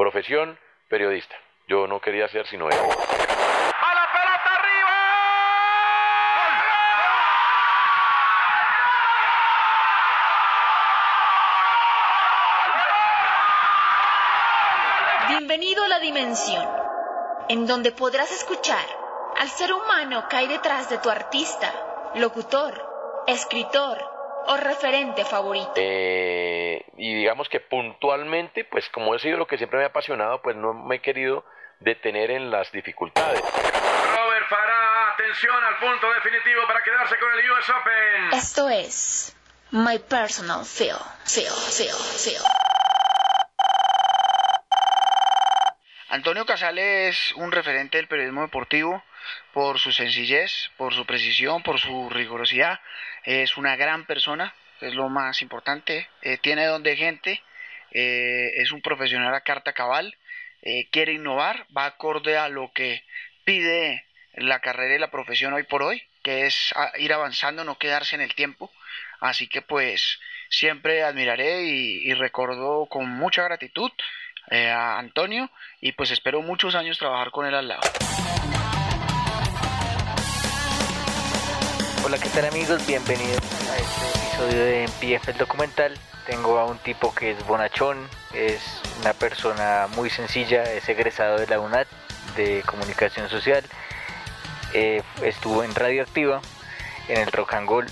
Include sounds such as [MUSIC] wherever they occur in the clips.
Profesión, periodista. Yo no quería ser sino eso. ¡A la pelota arriba! Bienvenido a la dimensión, en donde podrás escuchar al ser humano que hay detrás de tu artista, locutor, escritor o referente favorito. Eh, y digamos que puntualmente, pues como he sido lo que siempre me ha apasionado, pues no me he querido detener en las dificultades. Robert Farah, atención al punto definitivo para quedarse con el US Open. Esto es My Personal Feel, Feel, Feel, Feel. Antonio Casal es un referente del periodismo deportivo por su sencillez, por su precisión, por su rigurosidad. Es una gran persona, es lo más importante. Eh, tiene don de gente, eh, es un profesional a carta cabal, eh, quiere innovar, va acorde a lo que pide la carrera y la profesión hoy por hoy, que es ir avanzando, no quedarse en el tiempo. Así que pues siempre admiraré y, y recuerdo con mucha gratitud eh, a Antonio y pues espero muchos años trabajar con él al lado. Hola, ¿qué tal amigos? Bienvenidos a este episodio de MPF el documental. Tengo a un tipo que es bonachón, es una persona muy sencilla, es egresado de la UNAD de Comunicación Social, eh, estuvo en Radioactiva, en el Rock and Roll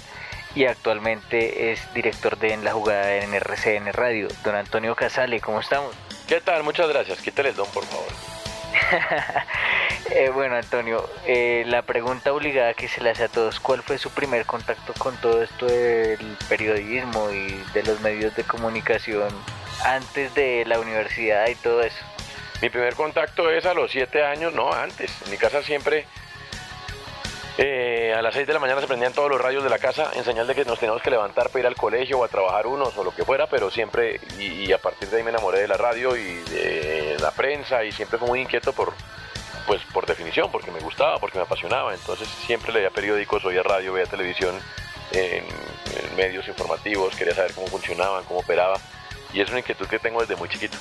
y actualmente es director de En la Jugada en RCN Radio. Don Antonio Casale, ¿cómo estamos? ¿Qué tal? Muchas gracias. Quítale el don, por favor. [LAUGHS] Eh, bueno, Antonio, eh, la pregunta obligada que se le hace a todos, ¿cuál fue su primer contacto con todo esto del periodismo y de los medios de comunicación antes de la universidad y todo eso? Mi primer contacto es a los siete años, no, antes. En mi casa siempre, eh, a las 6 de la mañana se prendían todos los radios de la casa en señal de que nos teníamos que levantar para ir al colegio o a trabajar unos o lo que fuera, pero siempre, y, a partir de ahí me enamoré de la radio y de la prensa y siempre fui muy inquieto por, pues por definición, porque me gustaba, porque me apasionaba. Entonces siempre leía periódicos, oía radio, veía televisión en, en medios informativos, quería saber cómo funcionaban, cómo operaba. Y es una inquietud que tengo desde muy chiquito.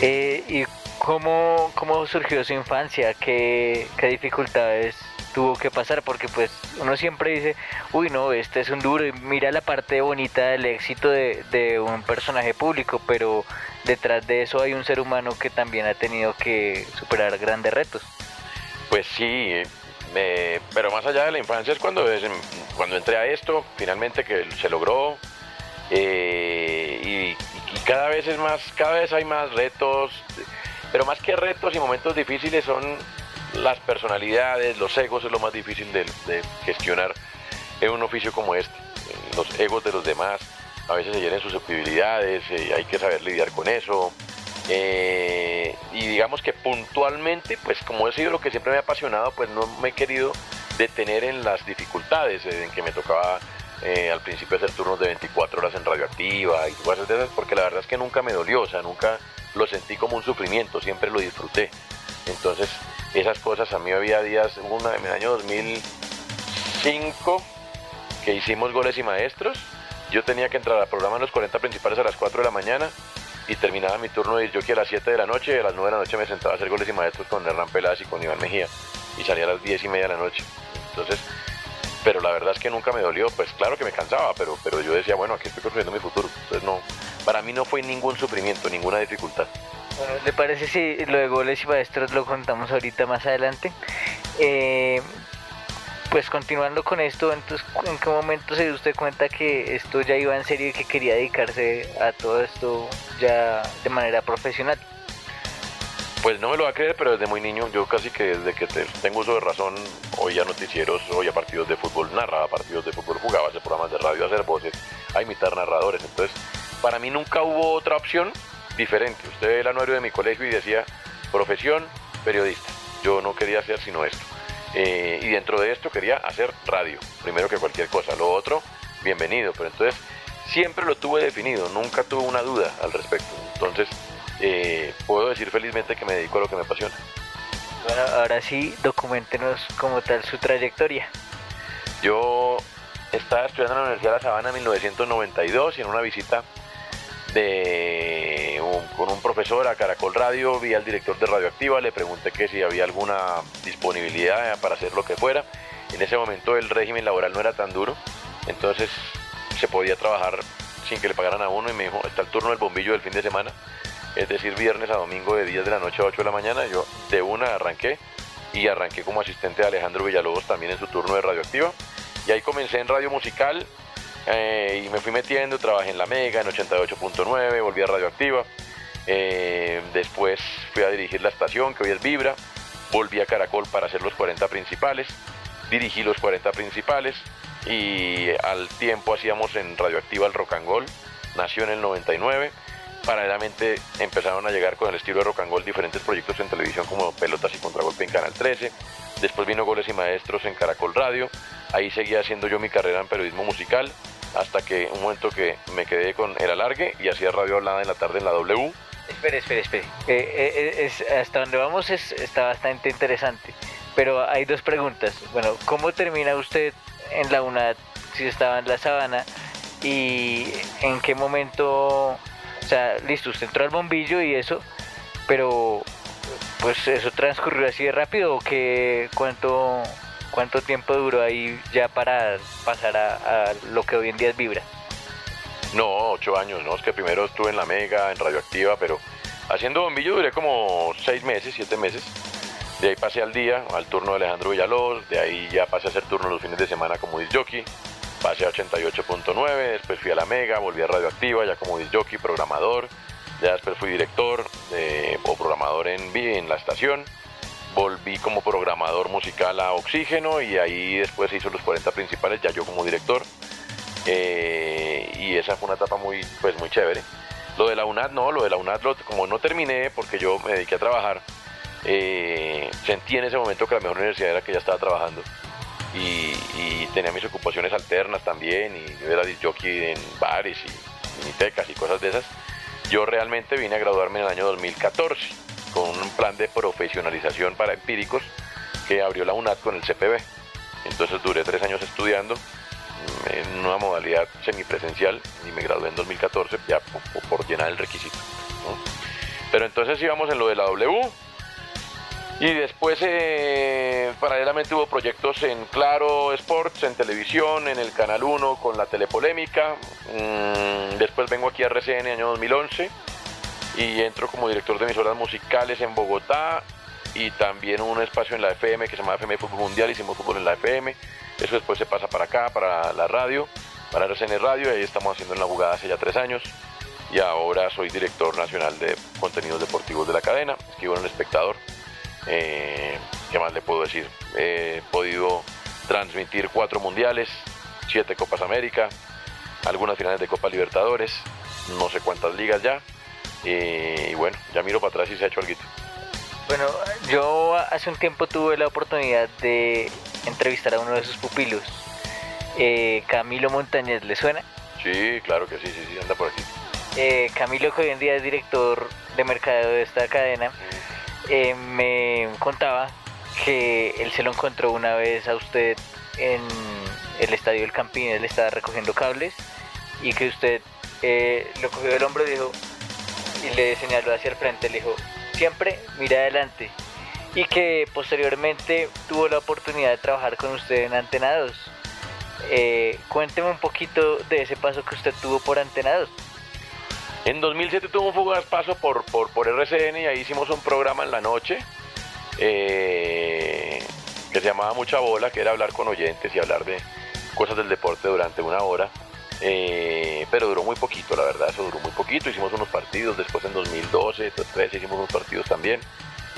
Eh, ¿Y cómo, cómo surgió su infancia? ¿Qué, ¿Qué dificultades tuvo que pasar? Porque pues uno siempre dice, uy no, este es un duro y mira la parte bonita del éxito de, un personaje público, pero detrás de eso hay un ser humano que también ha tenido que superar grandes retos. Pues sí, eh, pero más allá de la infancia es cuando, es- cuando entré a esto, finalmente que se logró. eh, y, y cada vez es más, cada vez hay más retos, pero más que retos y momentos difíciles son las personalidades, los egos es lo más difícil de, gestionar en un oficio como este. Los egos de los demás a veces se llenan susceptibilidades, eh, hay que saber lidiar con eso. Eh, y digamos que puntualmente, pues como he sido lo que siempre me ha apasionado, pues no me he querido detener en las dificultades, eh, en que me tocaba eh, al principio hacer turnos de 24 horas en radioactiva y cosas de esas, porque la verdad es que nunca me dolió, o sea, nunca lo sentí como un sufrimiento, siempre lo disfruté. Entonces, esas cosas a mí había días, una en el año 2005 que hicimos goles y maestros, yo tenía que entrar al programa en los 40 principales a las 4 de la mañana y terminaba mi turno de jockey a las 7 de la noche y a las 9 de la noche me sentaba a hacer goles y maestros con Hernán Peláez y con Iván Mejía y salía a las 10 y media de la noche. Entonces, pero la verdad es que nunca me dolió, pues claro que me cansaba, pero, pero yo decía, bueno, aquí estoy construyendo mi futuro. Entonces no, para mí no fue ningún sufrimiento, ninguna dificultad. ¿Le parece si lo de goles y maestros lo contamos ahorita más adelante? Eh, pues continuando con esto, entonces, ¿en qué momento se dio usted cuenta que esto ya iba en serio y que quería dedicarse a todo esto ya de manera profesional? Pues no me lo va a creer, pero desde muy niño, yo casi que desde que te- tengo uso de razón, oía noticieros, oía partidos de fútbol, narraba partidos de fútbol, jugaba, hacer programas de radio, hacer voces, a imitar narradores. Entonces, para mí nunca hubo otra opción diferente. Usted ve el anuario de mi colegio y decía, profesión, periodista. Yo no quería hacer sino esto. Eh, y dentro de esto quería hacer radio, primero que cualquier cosa. Lo otro, bienvenido. Pero entonces, siempre lo tuve definido, nunca tuve una duda al respecto. Entonces, eh, puedo decir felizmente que me dedico a lo que me apasiona. Bueno, ahora sí, documentenos como tal su trayectoria. Yo estaba estudiando en la Universidad de La Sabana en 1992 y en una visita de un con un profesor a Caracol Radio, vi al director de Radioactiva, le pregunté que si había alguna disponibilidad para hacer lo que fuera. En ese momento el régimen laboral no era tan duro, entonces se podía trabajar sin que le pagaran a uno y me dijo, está el turno del bombillo del fin de semana, es decir, viernes a domingo de 10 de la noche a 8 de la mañana. Yo de una arranqué y arranqué como asistente de Alejandro Villalobos también en su turno de Radioactiva. Y ahí comencé en radio musical eh, y me fui metiendo, trabajé en La Mega, en 88.9, volví a Radioactiva. Eh, después fui a dirigir la estación, que hoy es Vibra. Volví a Caracol para hacer los 40 principales. Dirigí los 40 principales y al tiempo hacíamos en Radioactiva el Rock and Roll. Nació en el 99. Paralelamente empezaron a llegar con el estilo de Rock and Roll diferentes proyectos en televisión como Pelotas y Contragolpe en Canal 13. Después vino Goles y Maestros en Caracol Radio. Ahí seguía haciendo yo mi carrera en periodismo musical hasta que un momento que me quedé con el alargue y hacía radio hablada en la tarde en la W. Espere, espere, espere. Eh, eh, es, hasta donde vamos es, está bastante interesante. Pero hay dos preguntas. Bueno, ¿cómo termina usted en la UNAD si estaba en la sabana? ¿Y en qué momento? O sea, listo, usted entró al bombillo y eso, pero pues eso transcurrió así de rápido o qué, cuánto, cuánto tiempo duró ahí ya para pasar a, a lo que hoy en día es Vibra? No, ocho años, ¿no? Es que primero estuve en la Mega, en Radioactiva, pero haciendo bombillo duré como seis meses, siete meses. De ahí pasé al día, al turno de Alejandro Villalobos, de ahí ya pasé a hacer turno los fines de semana como disc pasé a 88.9, después fui a la Mega, volví a Radioactiva ya como disc programador, ya después fui director eh, o programador en, en la estación, volví como programador musical a Oxígeno y ahí después hizo los 40 principales, ya yo como director. Eh, y esa fue una etapa muy, pues, muy chévere. Lo de la UNAD no, lo de la UNAD como no terminé porque yo me dediqué a trabajar, eh, sentí en ese momento que la mejor universidad era que ya estaba trabajando y, tenía mis ocupaciones alternas también y yo era jockey en bares y minitecas y cosas de esas. Yo realmente vine a graduarme en el año 2014 con un plan de profesionalización para empíricos que abrió la UNAD con el CPB. Entonces duré tres años estudiando en una modalidad semipresencial y me gradué en 2014 ya por, llenar el requisito. Pero entonces íbamos en lo de la W y después eh, paralelamente hubo proyectos en Claro Sports, en televisión, en el Canal 1 con la telepolémica. Mm, después vengo aquí a RCN año 2011 y entro como director de emisoras musicales en Bogotá y también un espacio en la FM que se llama FM Fútbol Mundial, hicimos fútbol en la FM eso después se pasa para acá, para la radio, para RCN Radio, ahí estamos haciendo en la jugada hace ya tres años. Y ahora soy director nacional de contenidos deportivos de la cadena, escribo en El Espectador. Eh, ¿Qué más le puedo decir? He podido transmitir cuatro mundiales, siete Copas América, algunas finales de Copa Libertadores, no sé cuántas ligas ya. Y bueno, ya miro para atrás y se ha hecho algo. Bueno, yo hace un tiempo tuve la oportunidad de entrevistar a uno de sus pupilos, eh, Camilo Montañez, ¿le suena? Sí, claro que sí, sí, sí, anda por aquí. Eh, Camilo, que hoy en día es director de mercadeo de esta cadena, eh, me contaba que él se lo encontró una vez a usted en el estadio del Campín, él estaba recogiendo cables y que usted lo cogió del hombro y dijo y le señaló hacia el frente, le dijo, siempre mira adelante, y que posteriormente tuvo la oportunidad de trabajar con usted en Antenados. Eh, cuénteme un poquito de ese paso que usted tuvo por Antenados. En 2007 tuvo un fugaz paso por, por, por RCN y ahí hicimos un programa en la noche eh, que se llamaba Mucha Bola, que era hablar con oyentes y hablar de cosas del deporte durante una hora. Eh, pero duró muy poquito, la verdad, eso duró muy poquito. Hicimos unos partidos, después en 2012, 2013 hicimos unos partidos también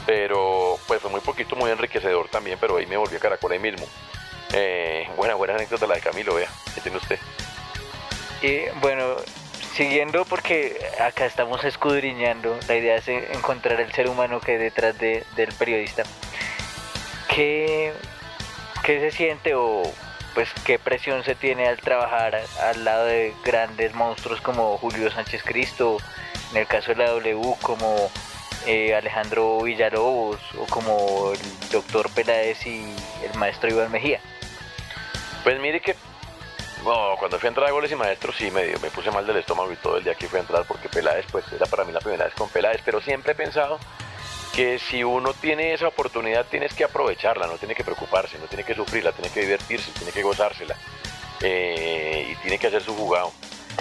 pero pues fue muy poquito, muy enriquecedor también, pero ahí me volví a Caracol ahí mismo. Eh, buena, buena anécdota la de Camilo, vea, ¿qué tiene usted? Y bueno, siguiendo porque acá estamos escudriñando, la idea es encontrar el ser humano que hay detrás de, del periodista. ¿Qué, ¿Qué se siente o pues qué presión se tiene al trabajar al lado de grandes monstruos como Julio Sánchez Cristo, en el caso de la W como eh, Alejandro Villalobos o como el doctor Peláez y el maestro Iván Mejía? Pues mire que No, cuando fui a entrar a goles y maestros sí me, me puse mal del estómago y todo el día que fui a entrar porque Peláez pues era para mí la primera vez con Peláez, pero siempre he pensado que si uno tiene esa oportunidad tienes que aprovecharla, no tiene que preocuparse, no tiene que sufrirla, tiene que divertirse, tiene que gozársela eh, y tiene que hacer su jugado.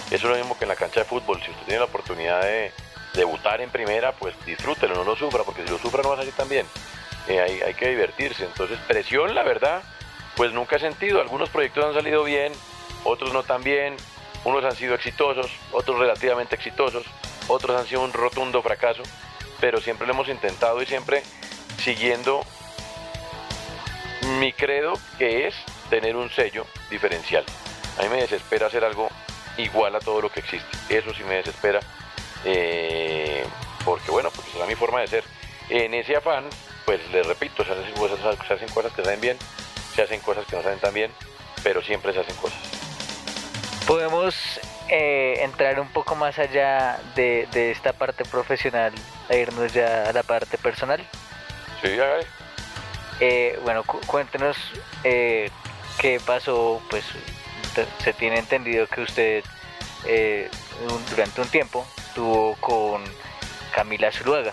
Eso es lo mismo que en la cancha de fútbol, si usted tiene la oportunidad de debutar en primera, pues disfrútelo, no lo sufra, porque si lo sufra no va a salir tan bien. Eh, hay, hay que divertirse, entonces presión, la verdad, pues nunca he sentido, algunos proyectos han salido bien, otros no tan bien, unos han sido exitosos, otros relativamente exitosos, otros han sido un rotundo fracaso, pero siempre lo hemos intentado y siempre siguiendo mi credo que es tener un sello diferencial. A mí me desespera hacer algo igual a todo lo que existe, eso sí me desespera, eh, porque bueno, porque será mi forma de ser. En ese afán, pues les repito, se hacen, cosas, se hacen cosas que salen bien, se hacen cosas que no salen tan bien, pero siempre se hacen cosas podemos eh, entrar un poco más allá de, de, esta parte profesional e irnos ya a la parte personal. Sí, ya. Eh, bueno, cu cuéntenos eh, qué pasó, pues se tiene entendido que usted durante un tiempo estuvo con Camila Zuluaga.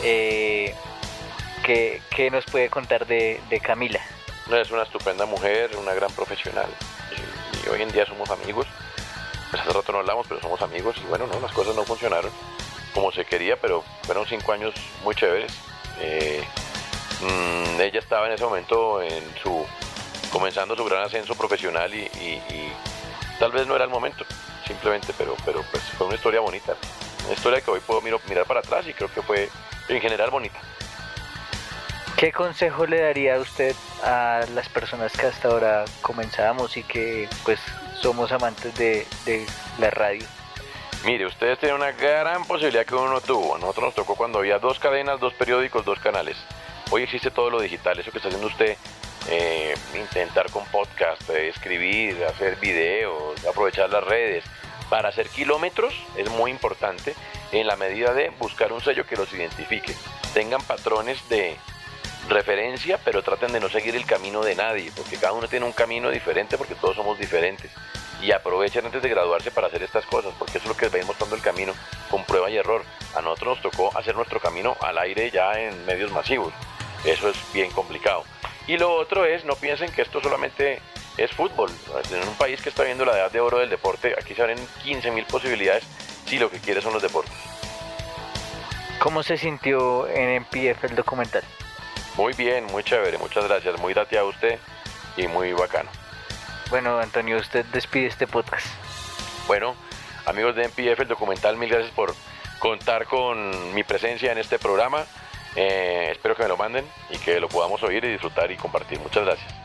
¿qué, ¿qué, nos puede contar de, de Camila? Es una estupenda mujer, una gran profesional hoy en día somos amigos. Pues hace rato no hablamos, pero somos amigos y bueno, no, las cosas no funcionaron como se quería, pero fueron cinco años muy chéveres. Eh, mmm, ella estaba en ese momento en su comenzando su gran ascenso profesional y, tal vez no era el momento, simplemente, pero, pero pues fue una historia bonita, una historia que hoy puedo mirar para atrás y creo que fue en general bonita. ¿Qué consejo le daría a usted a las personas que hasta ahora comenzamos y que pues somos amantes de, de la radio? Mire, ustedes tienen una gran posibilidad que uno no tuvo. A nosotros nos tocó cuando había dos cadenas, dos periódicos, dos canales. Hoy existe todo lo digital, eso que está haciendo usted, eh, intentar con podcast, eh, escribir, hacer videos, aprovechar las redes. Para hacer kilómetros es muy importante en la medida de buscar un sello que los identifique. Tengan patrones de, referencia, pero traten de no seguir el camino de nadie, porque cada uno tiene un camino diferente, porque todos somos diferentes. Y aprovechen antes de graduarse para hacer estas cosas, porque eso es lo que les va a mostrando el camino con prueba y error. A nosotros nos tocó hacer nuestro camino al aire ya en medios masivos. Eso es bien complicado. Y lo otro es, no piensen que esto solamente es fútbol. En un país que está viendo la edad de oro del deporte, aquí se abren 15.000 posibilidades si lo que quiere son los deportes. ¿Cómo se sintió en MPF el documental? Muy bien, muy chévere, muchas gracias. Muy a usted y muy bacano. Bueno, Antonio, usted despide este podcast. Bueno, amigos de MPF, el documental, mil gracias por contar con mi presencia en este programa. Eh, espero que me lo manden y que lo podamos oír y disfrutar y compartir. Muchas gracias.